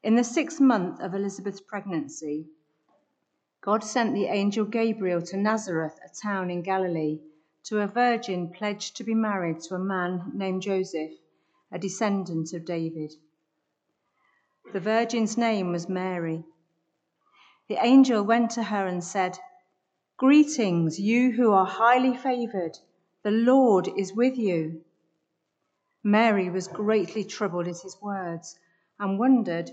In the sixth month of Elizabeth's pregnancy, God sent the angel Gabriel to Nazareth, a town in Galilee, to a virgin pledged to be married to a man named Joseph, a descendant of David. The virgin's name was Mary. The angel went to her and said, Greetings, you who are highly favored, the Lord is with you. Mary was greatly troubled at his words and wondered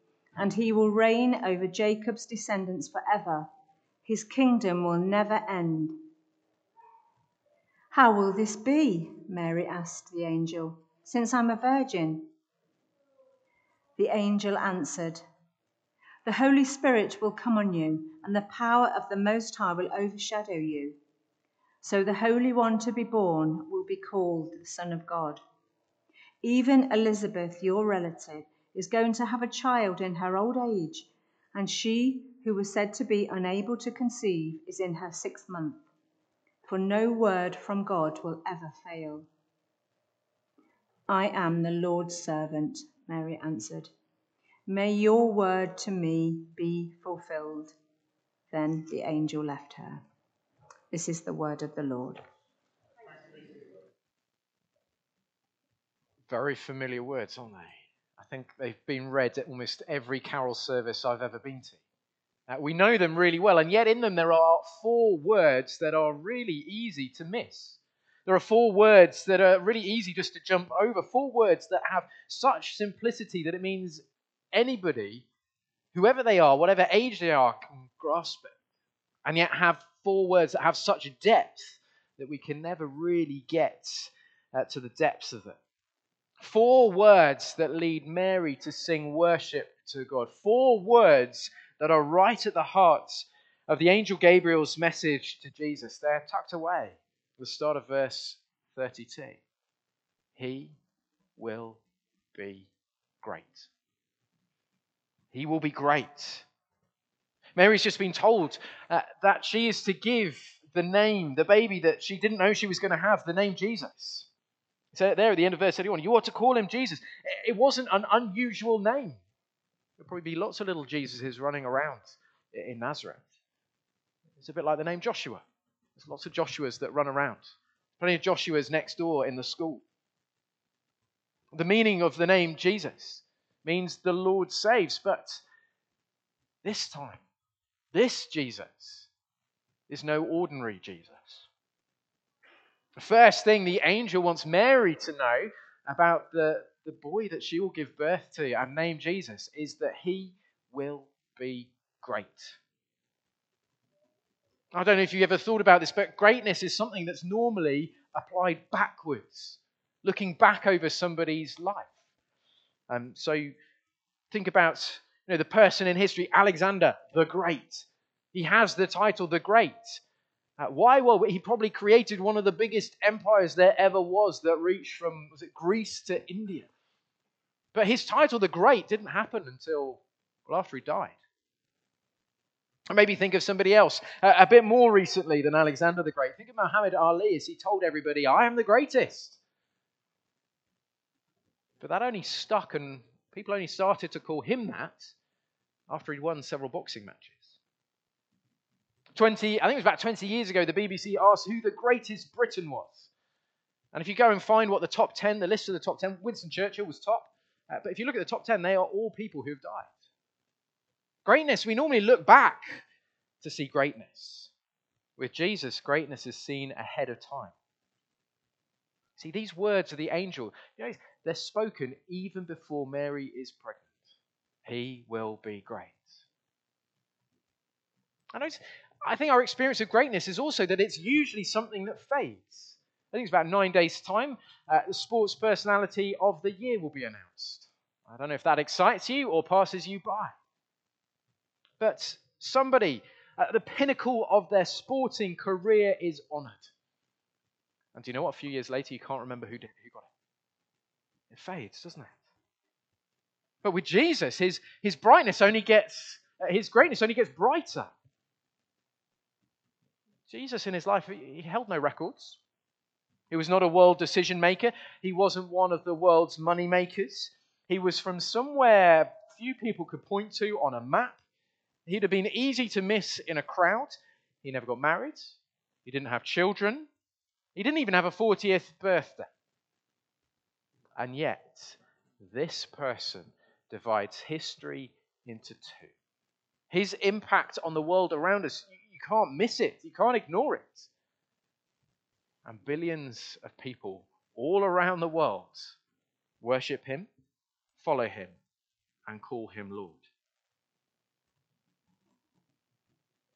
and he will reign over Jacob's descendants forever. His kingdom will never end. How will this be? Mary asked the angel, since I'm a virgin. The angel answered, The Holy Spirit will come on you, and the power of the Most High will overshadow you. So the Holy One to be born will be called the Son of God. Even Elizabeth, your relative, is going to have a child in her old age, and she, who was said to be unable to conceive, is in her sixth month. For no word from God will ever fail. I am the Lord's servant, Mary answered. May your word to me be fulfilled. Then the angel left her. This is the word of the Lord. Very familiar words, aren't they? Think they've been read at almost every carol service I've ever been to. Uh, we know them really well, and yet in them there are four words that are really easy to miss. There are four words that are really easy just to jump over, four words that have such simplicity that it means anybody, whoever they are, whatever age they are, can grasp it. And yet have four words that have such depth that we can never really get uh, to the depths of them. Four words that lead Mary to sing worship to God. Four words that are right at the heart of the angel Gabriel's message to Jesus. They're tucked away at the start of verse 32. He will be great. He will be great. Mary's just been told uh, that she is to give the name, the baby that she didn't know she was going to have, the name Jesus. So there at the end of verse 31, you ought to call him Jesus. It wasn't an unusual name. There'll probably be lots of little Jesuses running around in Nazareth. It's a bit like the name Joshua. There's lots of Joshuas that run around. Plenty of Joshuas next door in the school. The meaning of the name Jesus means the Lord saves, but this time, this Jesus is no ordinary Jesus. The first thing the angel wants Mary to know about the, the boy that she will give birth to and name Jesus is that he will be great. I don't know if you ever thought about this, but greatness is something that's normally applied backwards, looking back over somebody's life. Um, so think about you know, the person in history, Alexander the Great. He has the title the Great. Uh, why? Well, he probably created one of the biggest empires there ever was that reached from was it Greece to India. But his title, the Great, didn't happen until well after he died. Or maybe think of somebody else a bit more recently than Alexander the Great. Think of Muhammad Ali as he told everybody, "I am the greatest." But that only stuck, and people only started to call him that after he'd won several boxing matches. 20, I think it was about 20 years ago, the BBC asked who the greatest Briton was. And if you go and find what the top 10, the list of the top 10, Winston Churchill was top. Uh, but if you look at the top 10, they are all people who have died. Greatness, we normally look back to see greatness. With Jesus, greatness is seen ahead of time. See, these words of the angel, you know, they're spoken even before Mary is pregnant. He will be great. I know I think our experience of greatness is also that it's usually something that fades. I think it's about nine days' time. Uh, the sports personality of the year will be announced. I don't know if that excites you or passes you by. But Somebody at the pinnacle of their sporting career is honored. And do you know what? A few years later, you can't remember who, did, who got it. It fades, doesn't it? But with Jesus, his, his brightness only gets, uh, his greatness only gets brighter. Jesus in his life, he held no records. He was not a world decision maker. He wasn't one of the world's money makers. He was from somewhere few people could point to on a map. He'd have been easy to miss in a crowd. He never got married. He didn't have children. He didn't even have a 40th birthday. And yet, this person divides history into two. His impact on the world around us, can't miss it, you can't ignore it. And billions of people all around the world worship him, follow him, and call him Lord.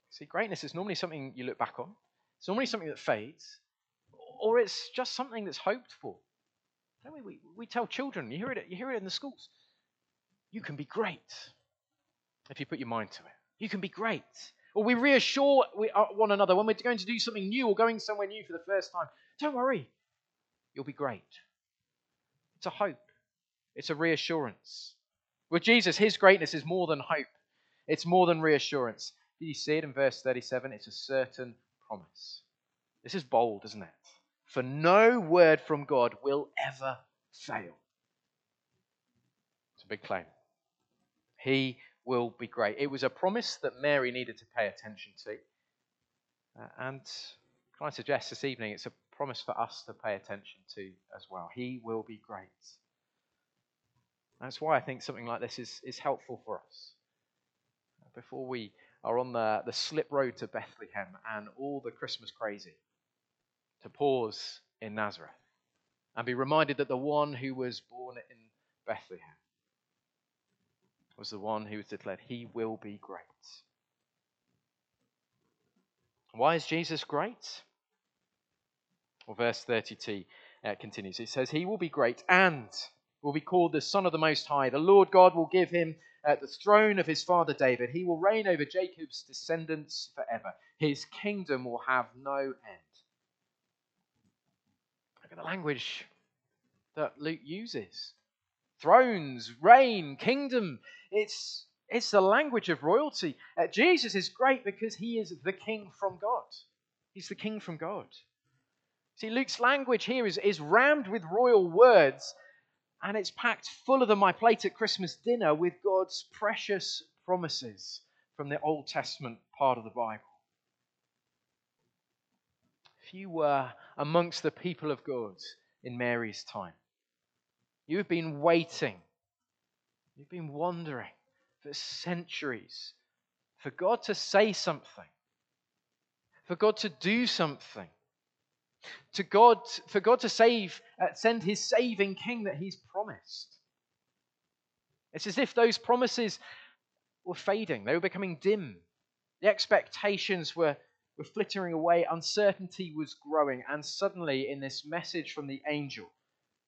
See, greatness is normally something you look back on, it's normally something that fades, or it's just something that's hoped for. Don't we? We, we tell children, you hear, it, you hear it in the schools, you can be great if you put your mind to it. You can be great. Or we reassure uh, one another when we're going to do something new or going somewhere new for the first time. Don't worry, you'll be great. It's a hope, it's a reassurance. With Jesus, his greatness is more than hope, it's more than reassurance. Do you see it in verse 37? It's a certain promise. This is bold, isn't it? For no word from God will ever fail. It's a big claim. He will be great. It was a promise that Mary needed to pay attention to. Uh, and can I suggest this evening it's a promise for us to pay attention to as well. He will be great. That's why I think something like this is, is helpful for us. Before we are on the, the slip road to Bethlehem and all the Christmas crazy, to pause in Nazareth and be reminded that the one who was born in Bethlehem was the one who was declared, He will be great. Why is Jesus great? Well, verse 32 uh, continues. It says, He will be great and will be called the Son of the Most High. The Lord God will give him uh, the throne of his father David. He will reign over Jacob's descendants forever. His kingdom will have no end. Look at the language that Luke uses thrones, reign, kingdom. It's, it's the language of royalty. Uh, Jesus is great because he is the king from God. He's the king from God. See, Luke's language here is, is rammed with royal words and it's packed fuller than my plate at Christmas dinner with God's precious promises from the Old Testament part of the Bible. If you were amongst the people of God in Mary's time, you have been waiting, you've been wondering for centuries for God to say something, for God to do something to God, for God to save, uh, send his saving king that he's promised. It's as if those promises were fading, they were becoming dim. The expectations were, were flittering away, uncertainty was growing, and suddenly, in this message from the angel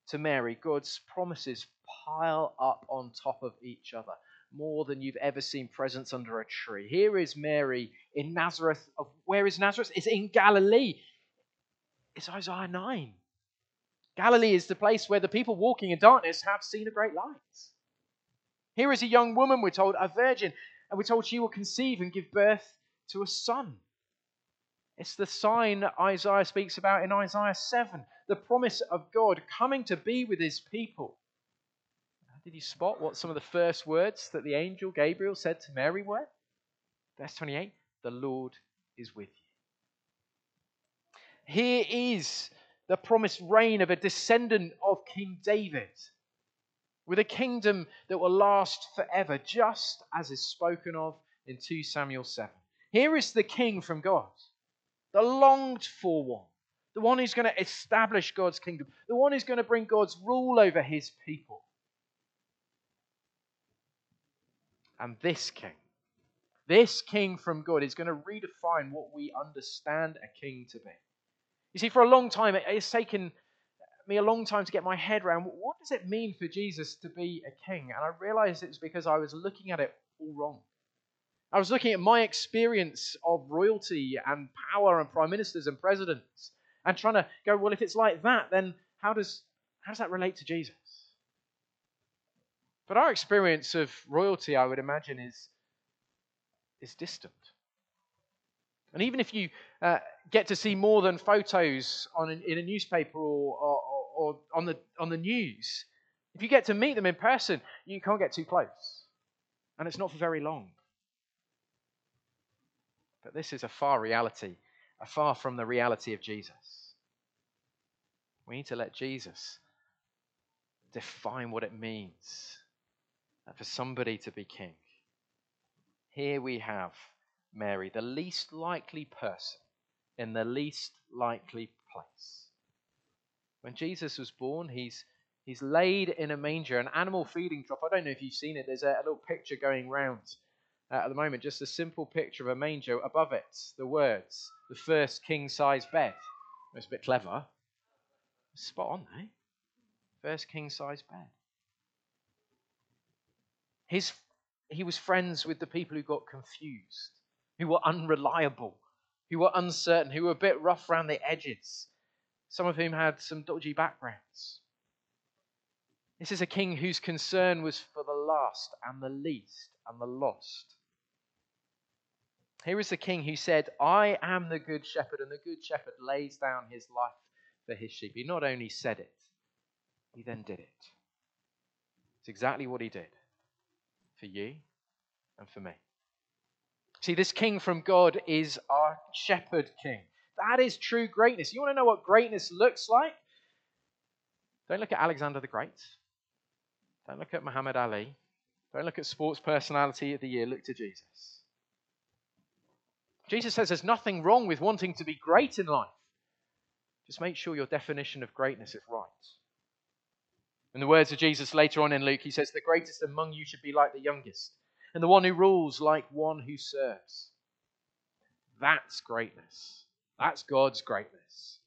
to Mary, God's promises pile up on top of each other more than you've ever seen presents under a tree. Here is Mary in Nazareth. Of where is Nazareth? It's in Galilee. It's Isaiah 9. Galilee is the place where the people walking in darkness have seen a great light. Here is a young woman, we're told, a virgin, and we're told she will conceive and give birth to a son. It's the sign Isaiah speaks about in Isaiah 7, the promise of God coming to be with his people. Did you spot what some of the first words that the angel Gabriel said to Mary were? Verse 28 The Lord is with you. Here is the promised reign of a descendant of King David, with a kingdom that will last forever, just as is spoken of in 2 Samuel 7. Here is the king from God, the longed for one, the one who's going to establish God's kingdom, the one who's going to bring God's rule over his people. And this king, this king from God, is going to redefine what we understand a king to be. You see, for a long time, it's taken me a long time to get my head around what does it mean for Jesus to be a king? And I realized it's because I was looking at it all wrong. I was looking at my experience of royalty and power and prime ministers and presidents and trying to go, well, if it's like that, then how does, how does that relate to Jesus? But our experience of royalty, I would imagine, is, is distant. And even if you uh, get to see more than photos on an, in a newspaper or, or, or on, the, on the news, if you get to meet them in person, you can't get too close. And it's not for very long. But this is a far reality, a far from the reality of Jesus. We need to let Jesus define what it means for somebody to be king. Here we have Mary, the least likely person in the least likely place. When Jesus was born, he's, he's laid in a manger, an animal feeding trough. I don't know if you've seen it. There's a, a little picture going round uh, at the moment, just a simple picture of a manger. Above it, the words, the first king size bed. It's a bit clever. Spot on, eh? First king size bed. His, he was friends with the people who got confused, who were unreliable, who were uncertain, who were a bit rough around the edges, some of whom had some dodgy backgrounds. This is a king whose concern was for the last and the least and the lost. Here is the king who said, I am the good shepherd, and the good shepherd lays down his life for his sheep. He not only said it, he then did it. It's exactly what he did for you and for me. See, this king from God is our shepherd king. That is true greatness. You want to know what greatness looks like? Don't look at Alexander the Great. Don't look at Muhammad Ali. Don't look at sports personality of the year. Look to Jesus. Jesus says there's nothing wrong with wanting to be great in life. Just make sure your definition of greatness is right. In the words of Jesus later on in Luke, he says, The greatest among you should be like the youngest, and the one who rules like one who serves. That's greatness. That's God's greatness.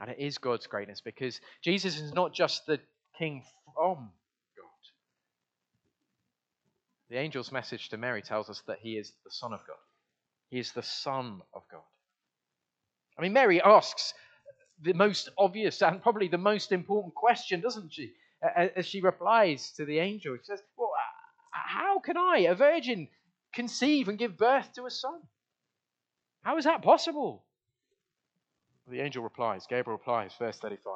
And it is God's greatness because Jesus is not just the king from. The angel's message to Mary tells us that he is the Son of God. He is the Son of God. I mean, Mary asks the most obvious and probably the most important question, doesn't she? As she replies to the angel, she says, Well, uh, how can I, a virgin, conceive and give birth to a son? How is that possible? The angel replies, Gabriel replies, verse 35.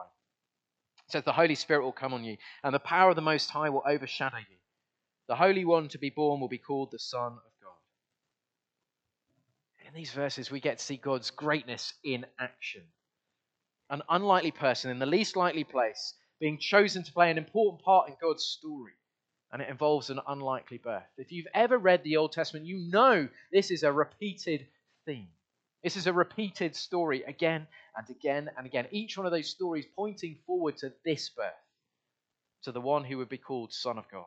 It says, The Holy Spirit will come on you, and the power of the Most High will overshadow you. The Holy One to be born will be called the Son of God. In these verses, we get to see God's greatness in action. An unlikely person in the least likely place being chosen to play an important part in God's story. And it involves an unlikely birth. If you've ever read the Old Testament, you know this is a repeated theme. This is a repeated story again and again and again. Each one of those stories pointing forward to this birth, to the one who would be called Son of God.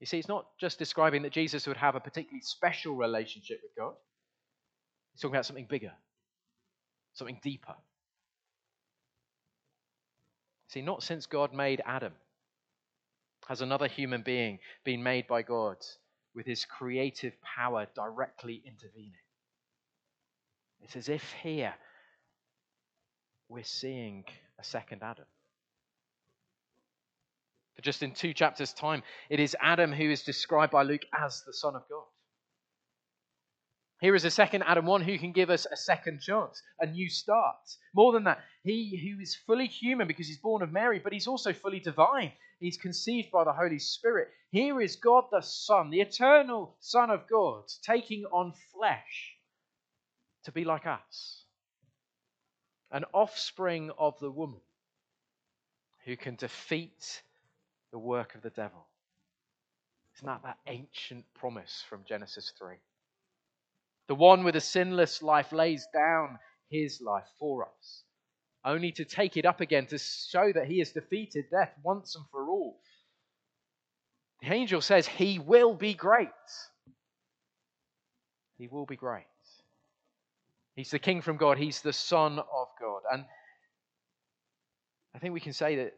You see, it's not just describing that Jesus would have a particularly special relationship with God, he's talking about something bigger, something deeper. See, not since God made Adam has another human being been made by God with his creative power directly intervening. It's as if here we're seeing a second Adam. For just in two chapters' time, it is Adam who is described by Luke as the Son of God. Here is a second Adam, one who can give us a second chance, a new start. More than that, he who is fully human because he's born of Mary, but he's also fully divine. He's conceived by the Holy Spirit. Here is God the Son, the eternal Son of God, taking on flesh to be like us. An offspring of the woman who can defeat the work of the devil. Isn't that that ancient promise from Genesis 3? The one with a sinless life lays down his life for us, only to take it up again to show that he has defeated death once and for all. The angel says he will be great. He will be great. He's the king from God, he's the son of God. And I think we can say that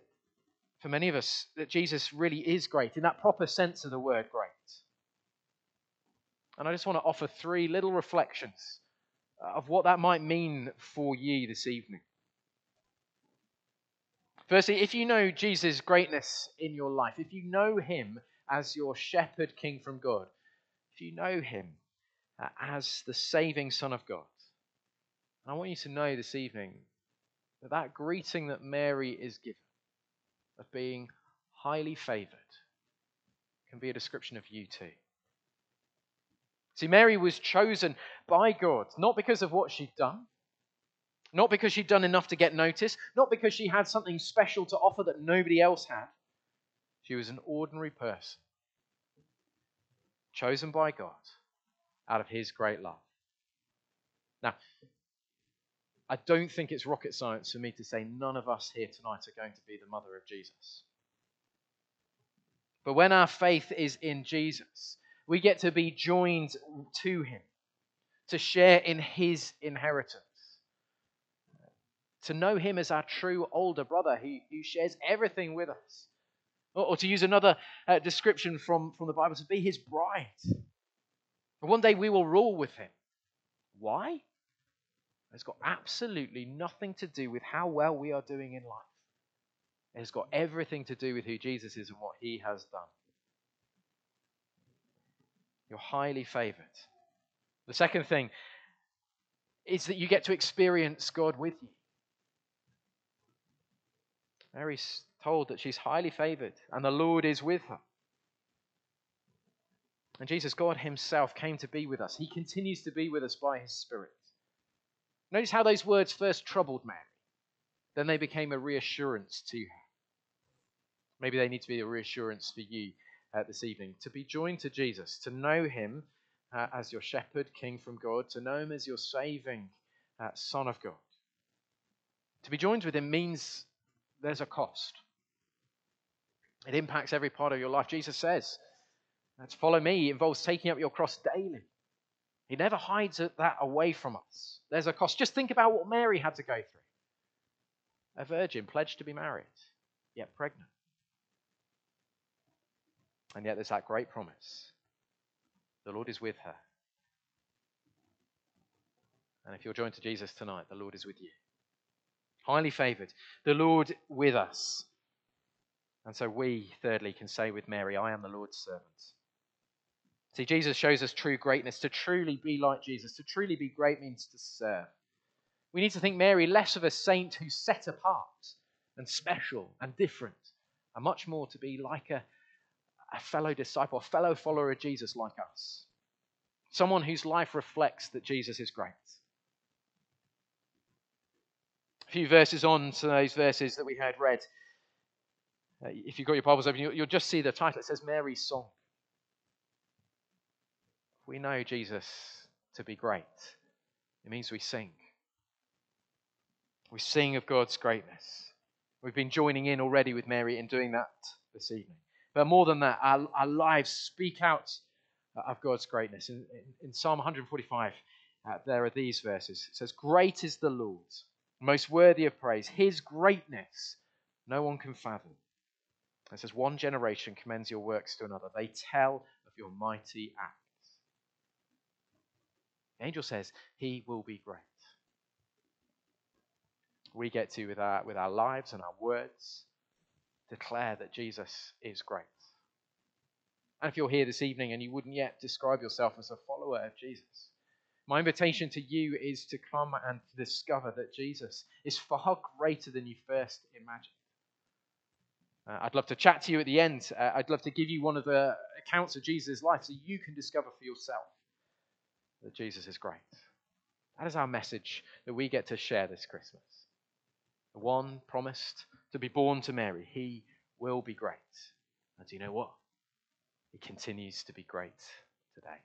for many of us, that Jesus really is great in that proper sense of the word great. And I just want to offer three little reflections of what that might mean for you this evening. Firstly, if you know Jesus' greatness in your life, if you know him as your shepherd king from God, if you know him uh, as the saving Son of God, I want you to know this evening that that greeting that Mary is given of being highly favored can be a description of you too. See, Mary was chosen by God, not because of what she'd done, not because she'd done enough to get noticed, not because she had something special to offer that nobody else had. She was an ordinary person, chosen by God out of His great love. Now, I don't think it's rocket science for me to say none of us here tonight are going to be the mother of Jesus. But when our faith is in Jesus, we get to be joined to him, to share in his inheritance, to know him as our true older brother who, who shares everything with us. Or, or to use another uh, description from, from the Bible, to be his bride. And one day we will rule with him. Why? It's got absolutely nothing to do with how well we are doing in life. It's got everything to do with who Jesus is and what he has done. You're highly favored. The second thing is that you get to experience God with you. Mary's told that she's highly favored and the Lord is with her. And Jesus, God Himself, came to be with us. He continues to be with us by His Spirit. Notice how those words first troubled Mary, then they became a reassurance to her. Maybe they need to be a reassurance for you uh, this evening, to be joined to Jesus, to know him uh, as your shepherd, king from God, to know him as your saving uh, Son of God. To be joined with him means there's a cost. It impacts every part of your life. Jesus says, to follow me involves taking up your cross daily. He never hides that away from us. There's a cost. Just think about what Mary had to go through. A virgin pledged to be married, yet pregnant. And yet there's that great promise the Lord is with her. And if you're joined to Jesus tonight, the Lord is with you. Highly favored, the Lord with us. And so we, thirdly, can say with Mary, I am the Lord's servant. See, Jesus shows us true greatness. To truly be like Jesus, to truly be great means to serve. We need to think Mary less of a saint who's set apart and special and different, and much more to be like a, a fellow disciple, a fellow follower of Jesus like us. Someone whose life reflects that Jesus is great. A few verses on to those verses that we had read. Uh, if you've got your Bibles open, you'll just see the title. It says Mary's Song. We know Jesus to be great. It means we sing. We sing of God's greatness. We've been joining in already with Mary in doing that this evening. But more than that, our, our lives speak out of God's greatness. In, in, in Psalm 145, uh, there are these verses. It says, Great is the Lord, most worthy of praise. His greatness no one can fathom. It says, One generation commends your works to another. They tell of your mighty acts. The angel says, He will be great. We get to, with our, with our lives and our words, declare that Jesus is great. And if you're here this evening and you wouldn't yet describe yourself as a follower of Jesus, my invitation to you is to come and to discover that Jesus is far greater than you first imagined. Uh, I'd love to chat to you at the end. Uh, I'd love to give you one of the accounts of Jesus' life so you can discover for yourself that Jesus is great. That is our message that we get to share this Christmas. The one promised to be born to Mary. He will be great. And do you know what? He continues to be great today.